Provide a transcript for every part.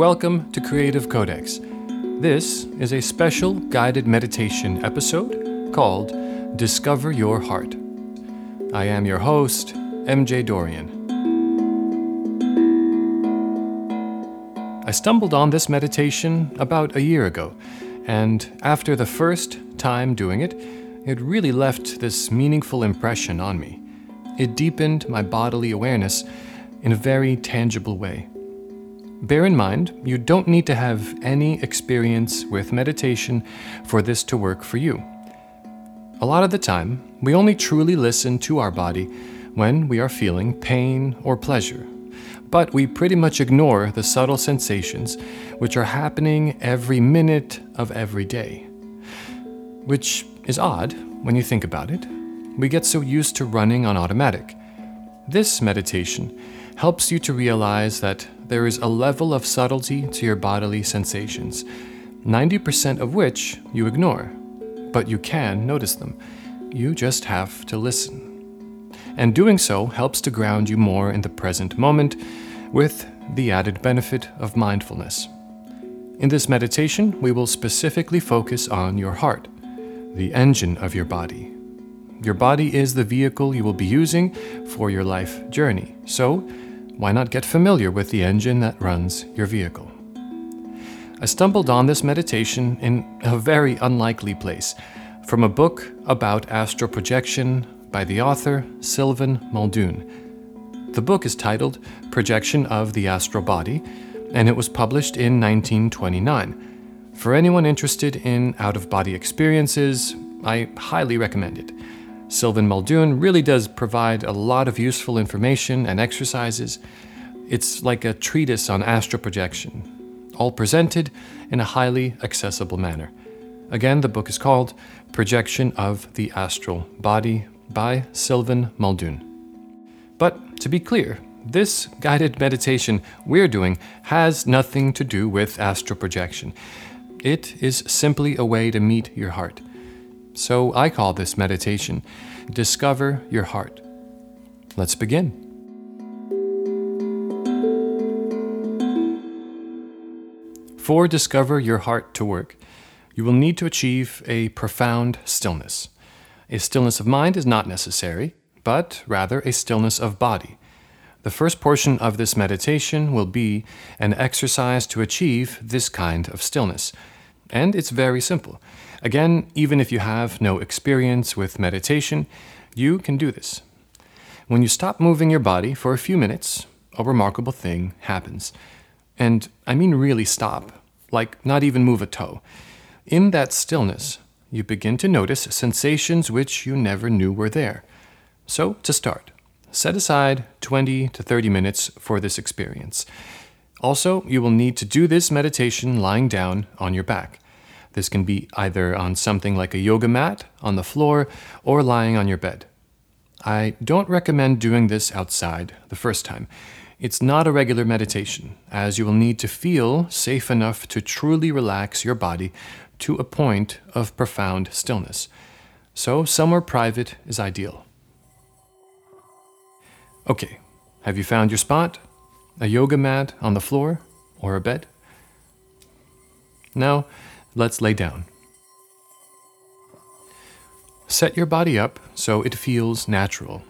Welcome to Creative Codex. This is a special guided meditation episode called Discover Your Heart. I am your host, MJ Dorian. I stumbled on this meditation about a year ago, and after the first time doing it, it really left this meaningful impression on me. It deepened my bodily awareness in a very tangible way. Bear in mind, you don't need to have any experience with meditation for this to work for you. A lot of the time, we only truly listen to our body when we are feeling pain or pleasure. But we pretty much ignore the subtle sensations which are happening every minute of every day. Which is odd when you think about it. We get so used to running on automatic. This meditation helps you to realize that there is a level of subtlety to your bodily sensations, 90% of which you ignore, but you can notice them. You just have to listen. And doing so helps to ground you more in the present moment with the added benefit of mindfulness. In this meditation, we will specifically focus on your heart, the engine of your body. Your body is the vehicle you will be using for your life journey. So, why not get familiar with the engine that runs your vehicle? I stumbled on this meditation in a very unlikely place from a book about astral projection by the author Sylvan Muldoon. The book is titled Projection of the Astral Body, and it was published in 1929. For anyone interested in out of body experiences, I highly recommend it. Sylvan Muldoon really does provide a lot of useful information and exercises. It's like a treatise on astral projection, all presented in a highly accessible manner. Again, the book is called Projection of the Astral Body by Sylvan Muldoon. But to be clear, this guided meditation we're doing has nothing to do with astral projection. It is simply a way to meet your heart. So I call this meditation Discover Your Heart. Let's begin. For Discover Your Heart to work, you will need to achieve a profound stillness. A stillness of mind is not necessary, but rather a stillness of body. The first portion of this meditation will be an exercise to achieve this kind of stillness. And it's very simple. Again, even if you have no experience with meditation, you can do this. When you stop moving your body for a few minutes, a remarkable thing happens. And I mean really stop, like not even move a toe. In that stillness, you begin to notice sensations which you never knew were there. So, to start, set aside 20 to 30 minutes for this experience. Also, you will need to do this meditation lying down on your back. This can be either on something like a yoga mat, on the floor, or lying on your bed. I don't recommend doing this outside the first time. It's not a regular meditation, as you will need to feel safe enough to truly relax your body to a point of profound stillness. So, somewhere private is ideal. Okay, have you found your spot? A yoga mat on the floor or a bed? Now, Let's lay down. Set your body up so it feels natural.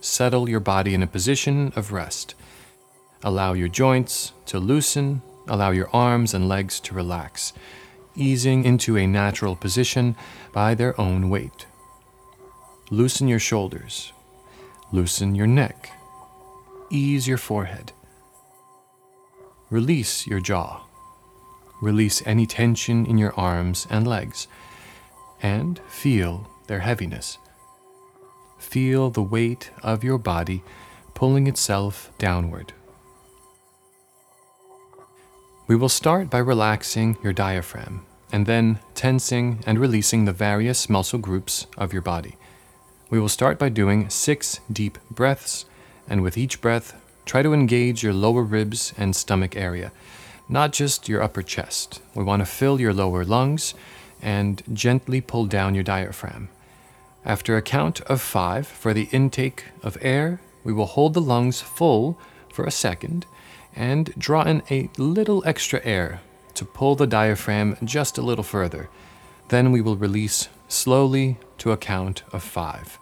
Settle your body in a position of rest. Allow your joints to loosen, allow your arms and legs to relax, easing into a natural position by their own weight. Loosen your shoulders, loosen your neck, ease your forehead. Release your jaw. Release any tension in your arms and legs and feel their heaviness. Feel the weight of your body pulling itself downward. We will start by relaxing your diaphragm and then tensing and releasing the various muscle groups of your body. We will start by doing six deep breaths, and with each breath, try to engage your lower ribs and stomach area not just your upper chest. We want to fill your lower lungs and gently pull down your diaphragm. After a count of five for the intake of air, we will hold the lungs full for a second and draw in a little extra air to pull the diaphragm just a little further. Then we will release slowly to a count of five.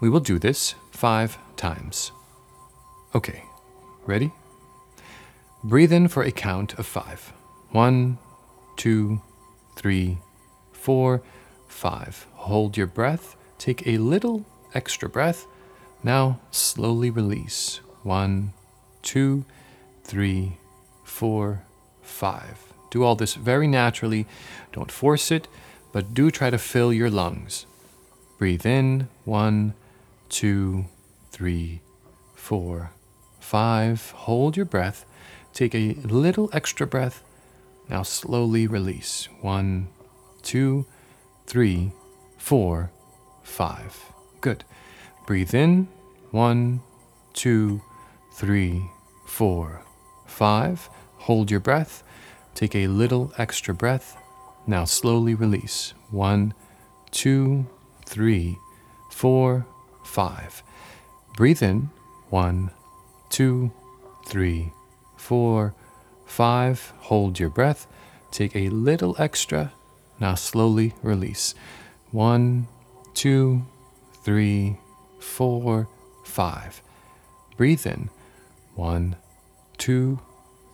We will do this five times. Okay, ready? Breathe in for a count of five. One, two, three, four, five. Hold your breath. Take a little extra breath. Now slowly release. One, two, three, four, five. Do all this very naturally. Don't force it, but do try to fill your lungs. Breathe in. One, two, three, four, five. Hold your breath. Take a little extra breath. Now slowly release. One, two, three, four, five. Good. Breathe in. One, two, three, four, five. Hold your breath. Take a little extra breath. Now slowly release. One, two, three, four, five. Breathe in. One, two, three, four, five. Hold your breath. Take a little extra. Now slowly release. One, two, three, four, five. Breathe in. One, two,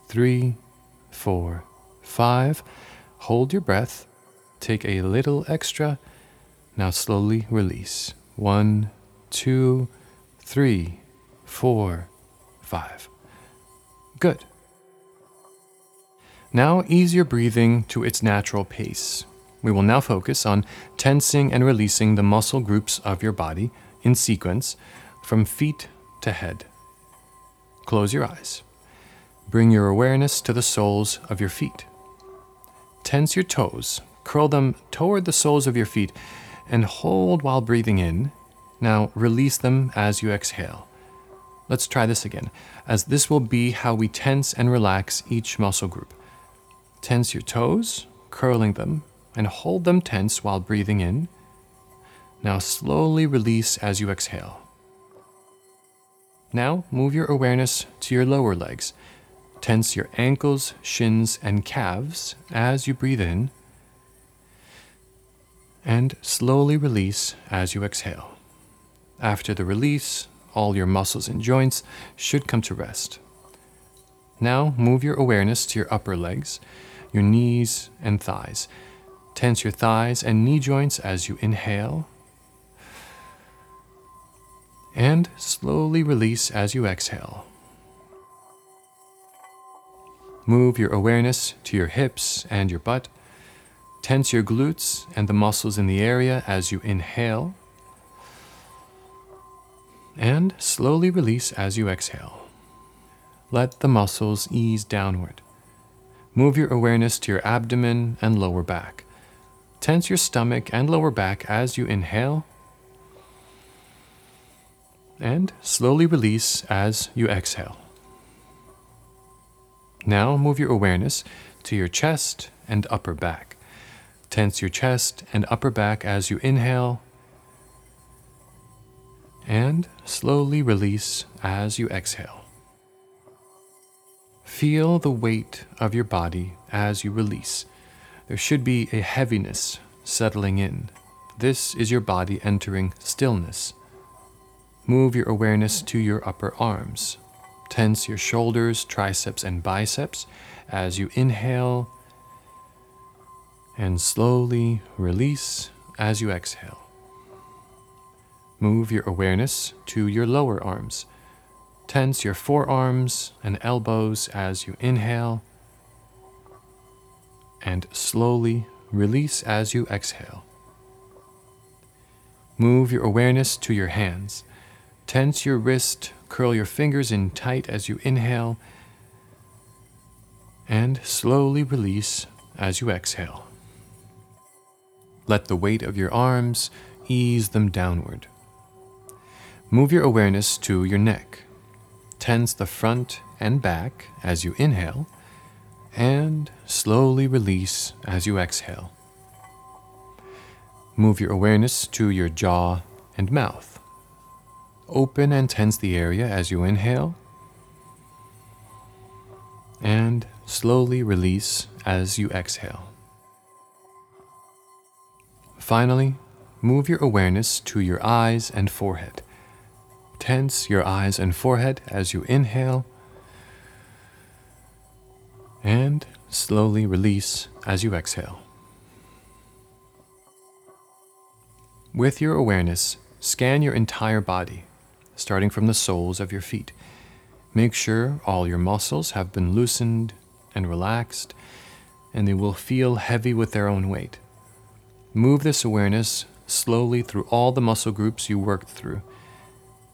three, four, five. Hold your breath. Take a little extra. Now slowly release. One, two, three, four, five. Good. Now ease your breathing to its natural pace. We will now focus on tensing and releasing the muscle groups of your body in sequence from feet to head. Close your eyes. Bring your awareness to the soles of your feet. Tense your toes, curl them toward the soles of your feet, and hold while breathing in. Now release them as you exhale. Let's try this again, as this will be how we tense and relax each muscle group. Tense your toes, curling them, and hold them tense while breathing in. Now slowly release as you exhale. Now move your awareness to your lower legs. Tense your ankles, shins, and calves as you breathe in. And slowly release as you exhale. After the release, all your muscles and joints should come to rest. Now move your awareness to your upper legs, your knees and thighs. Tense your thighs and knee joints as you inhale. And slowly release as you exhale. Move your awareness to your hips and your butt. Tense your glutes and the muscles in the area as you inhale and slowly release as you exhale. Let the muscles ease downward. Move your awareness to your abdomen and lower back. Tense your stomach and lower back as you inhale, and slowly release as you exhale. Now move your awareness to your chest and upper back. Tense your chest and upper back as you inhale and slowly release as you exhale. Feel the weight of your body as you release. There should be a heaviness settling in. This is your body entering stillness. Move your awareness to your upper arms. Tense your shoulders, triceps, and biceps as you inhale and slowly release as you exhale. Move your awareness to your lower arms. Tense your forearms and elbows as you inhale, and slowly release as you exhale. Move your awareness to your hands. Tense your wrist, curl your fingers in tight as you inhale, and slowly release as you exhale. Let the weight of your arms ease them downward. Move your awareness to your neck. Tense the front and back as you inhale, and slowly release as you exhale. Move your awareness to your jaw and mouth. Open and tense the area as you inhale, and slowly release as you exhale. Finally, move your awareness to your eyes and forehead. Tense your eyes and forehead as you inhale, and slowly release as you exhale. With your awareness, scan your entire body, starting from the soles of your feet. Make sure all your muscles have been loosened and relaxed, and they will feel heavy with their own weight. Move this awareness slowly through all the muscle groups you worked through.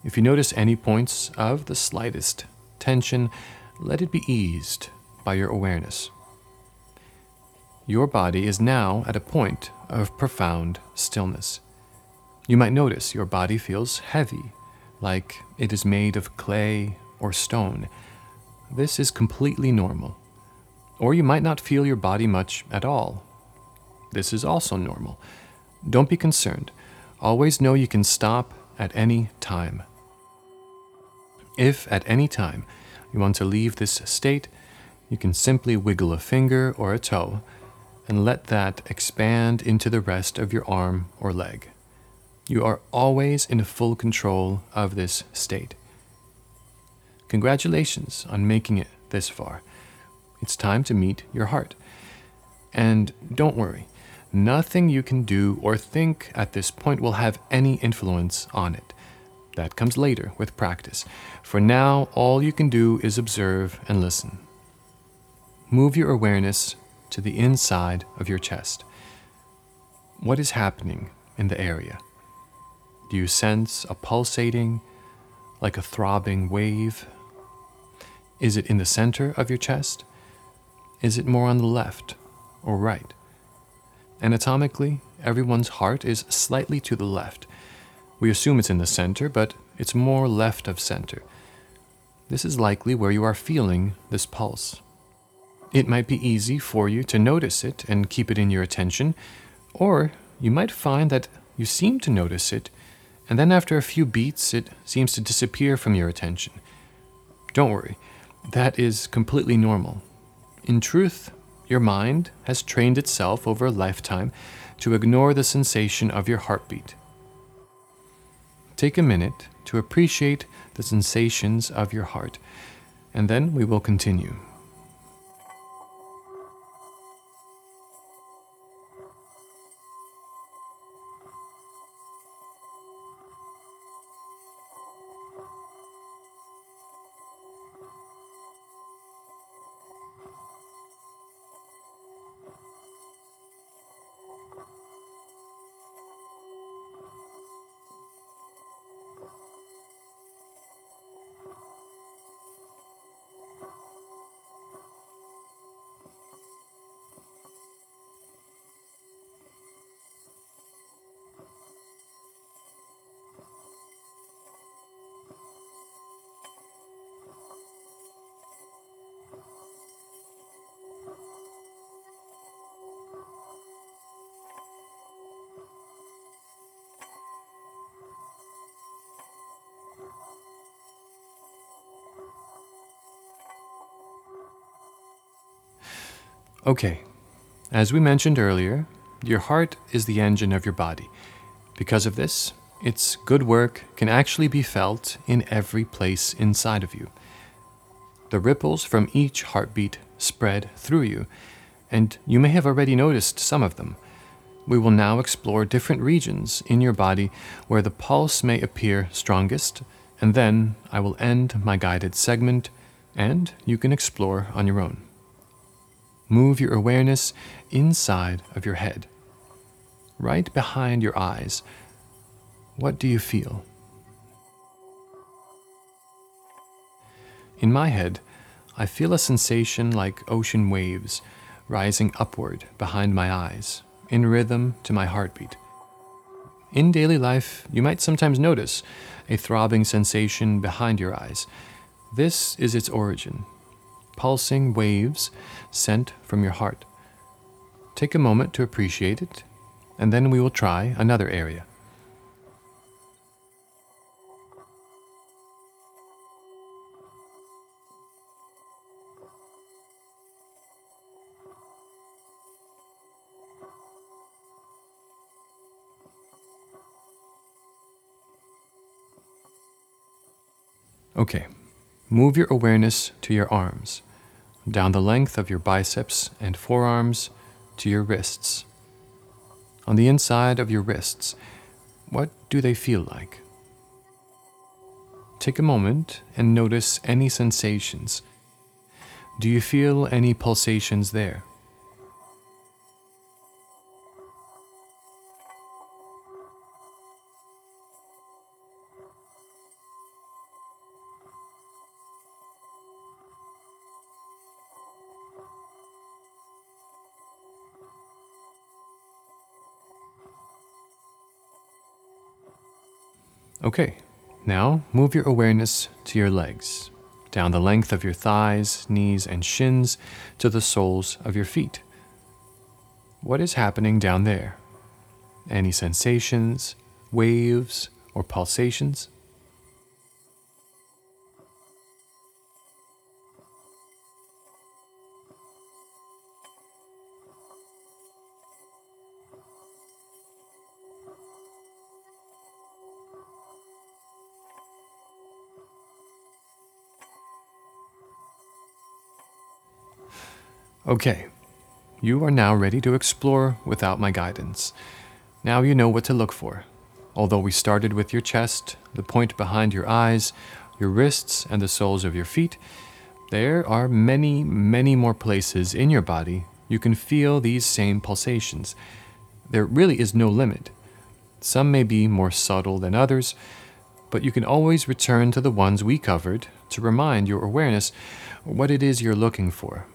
If you notice any points of the slightest tension, let it be eased by your awareness. Your body is now at a point of profound stillness. You might notice your body feels heavy, like it is made of clay or stone. This is completely normal. Or you might not feel your body much at all. This is also normal. Don't be concerned. Always know you can stop at any time. If at any time you want to leave this state, you can simply wiggle a finger or a toe and let that expand into the rest of your arm or leg. You are always in full control of this state. Congratulations on making it this far. It's time to meet your heart. And don't worry, nothing you can do or think at this point will have any influence on it. That comes later with practice. For now, all you can do is observe and listen. Move your awareness to the inside of your chest. What is happening in the area? Do you sense a pulsating, like a throbbing wave? Is it in the center of your chest? Is it more on the left or right? Anatomically, everyone's heart is slightly to the left. We assume it's in the center, but it's more left of center. This is likely where you are feeling this pulse. It might be easy for you to notice it and keep it in your attention, or you might find that you seem to notice it, and then after a few beats, it seems to disappear from your attention. Don't worry, that is completely normal. In truth, your mind has trained itself over a lifetime to ignore the sensation of your heartbeat. Take a minute to appreciate the sensations of your heart, and then we will continue. Okay, as we mentioned earlier, your heart is the engine of your body. Because of this, its good work can actually be felt in every place inside of you. The ripples from each heartbeat spread through you, and you may have already noticed some of them. We will now explore different regions in your body where the pulse may appear strongest, and then I will end my guided segment, and you can explore on your own. Move your awareness inside of your head, right behind your eyes. What do you feel? In my head, I feel a sensation like ocean waves rising upward behind my eyes, in rhythm to my heartbeat. In daily life, you might sometimes notice a throbbing sensation behind your eyes. This is its origin pulsing waves sent from your heart. Take a moment to appreciate it, and then we will try another area. Okay, move your awareness to your arms down the length of your biceps and forearms to your wrists. On the inside of your wrists, what do they feel like? Take a moment and notice any sensations. Do you feel any pulsations there? Okay, now move your awareness to your legs, down the length of your thighs, knees, and shins to the soles of your feet. What is happening down there? Any sensations, waves, or pulsations? Okay, you are now ready to explore without my guidance. Now you know what to look for. Although we started with your chest, the point behind your eyes, your wrists, and the soles of your feet, there are many, many more places in your body you can feel these same pulsations. There really is no limit. Some may be more subtle than others, but you can always return to the ones we covered to remind your awareness what it is you're looking for.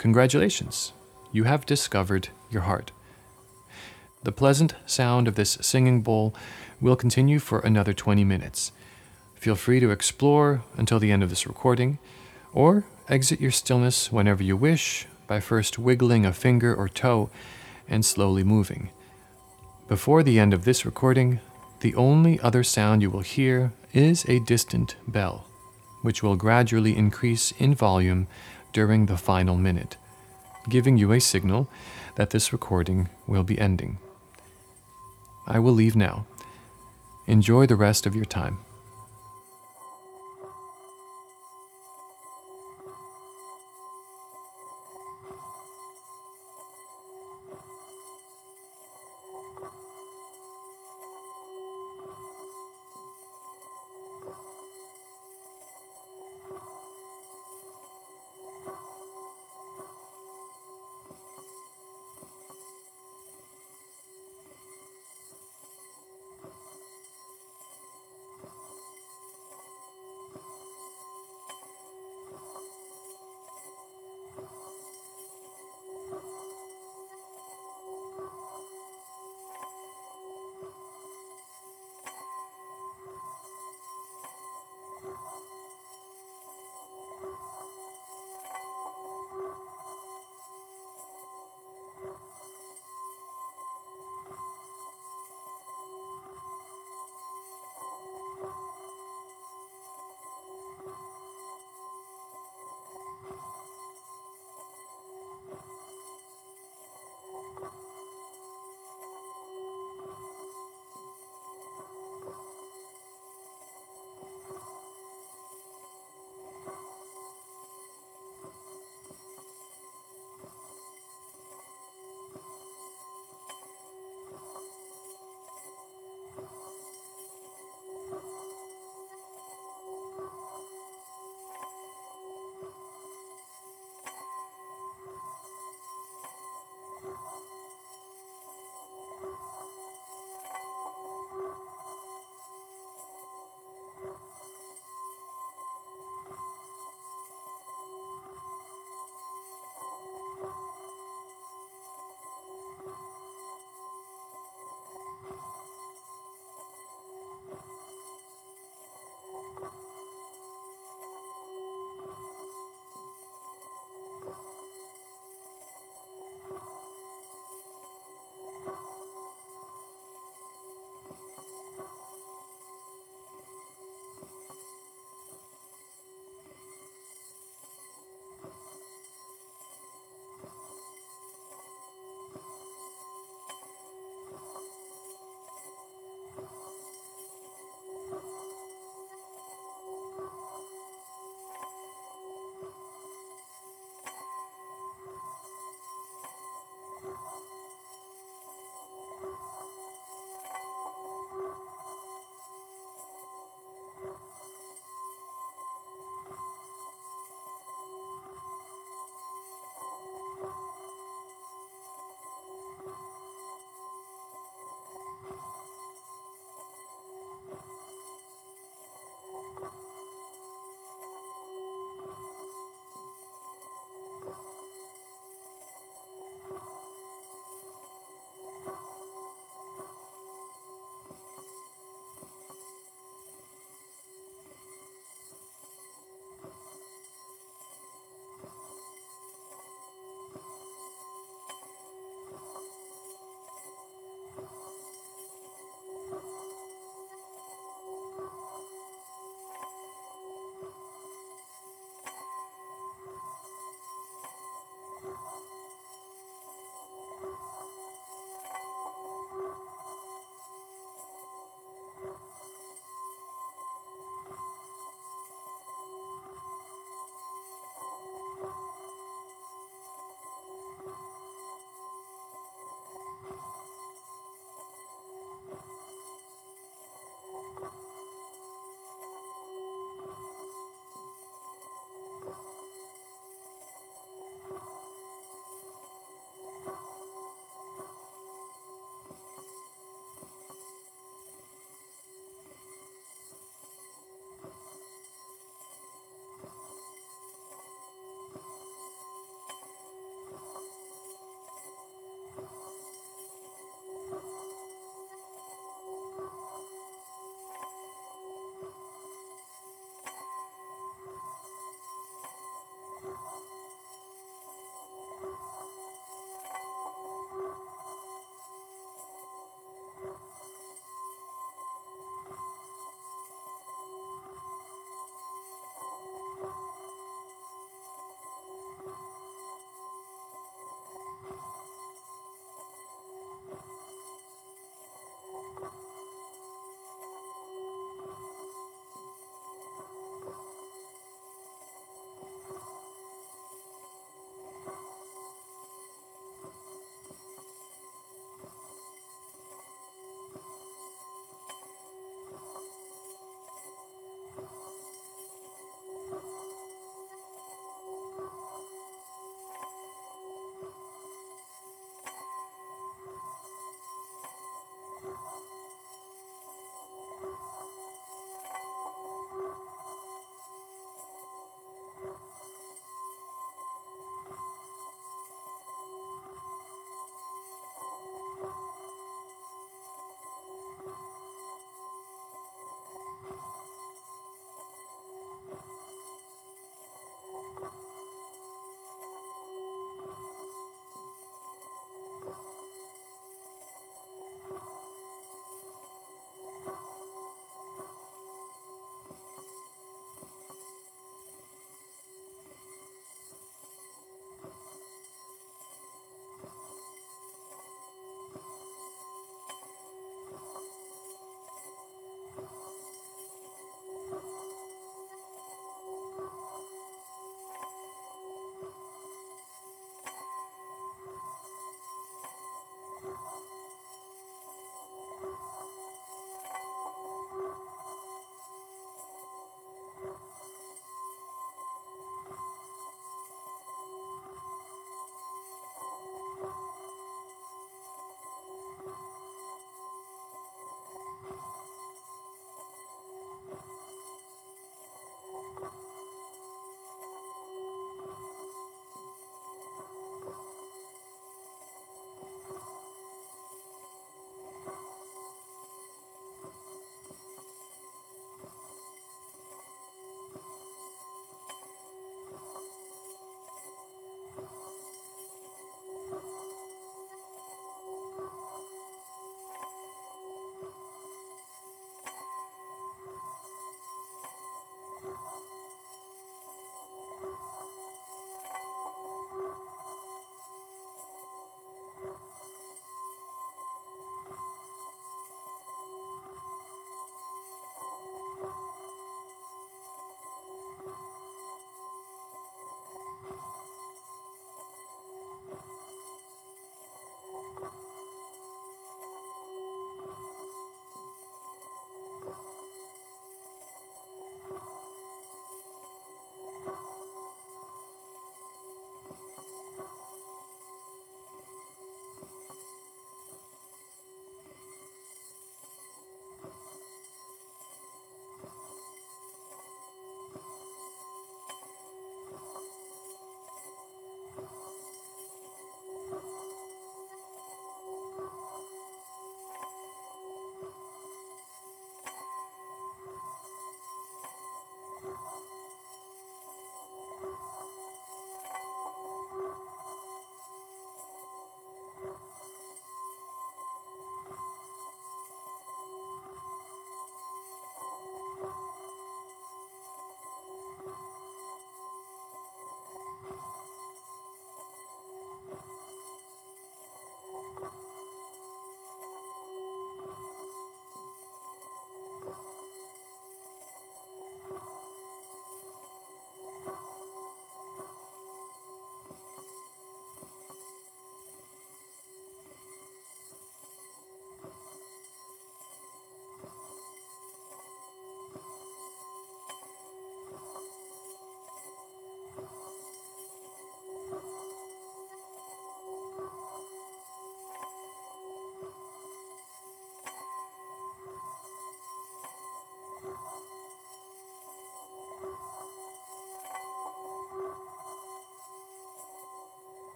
Congratulations, you have discovered your heart. The pleasant sound of this singing bowl will continue for another 20 minutes. Feel free to explore until the end of this recording, or exit your stillness whenever you wish by first wiggling a finger or toe and slowly moving. Before the end of this recording, the only other sound you will hear is a distant bell, which will gradually increase in volume during the final minute, giving you a signal that this recording will be ending. I will leave now. Enjoy the rest of your time.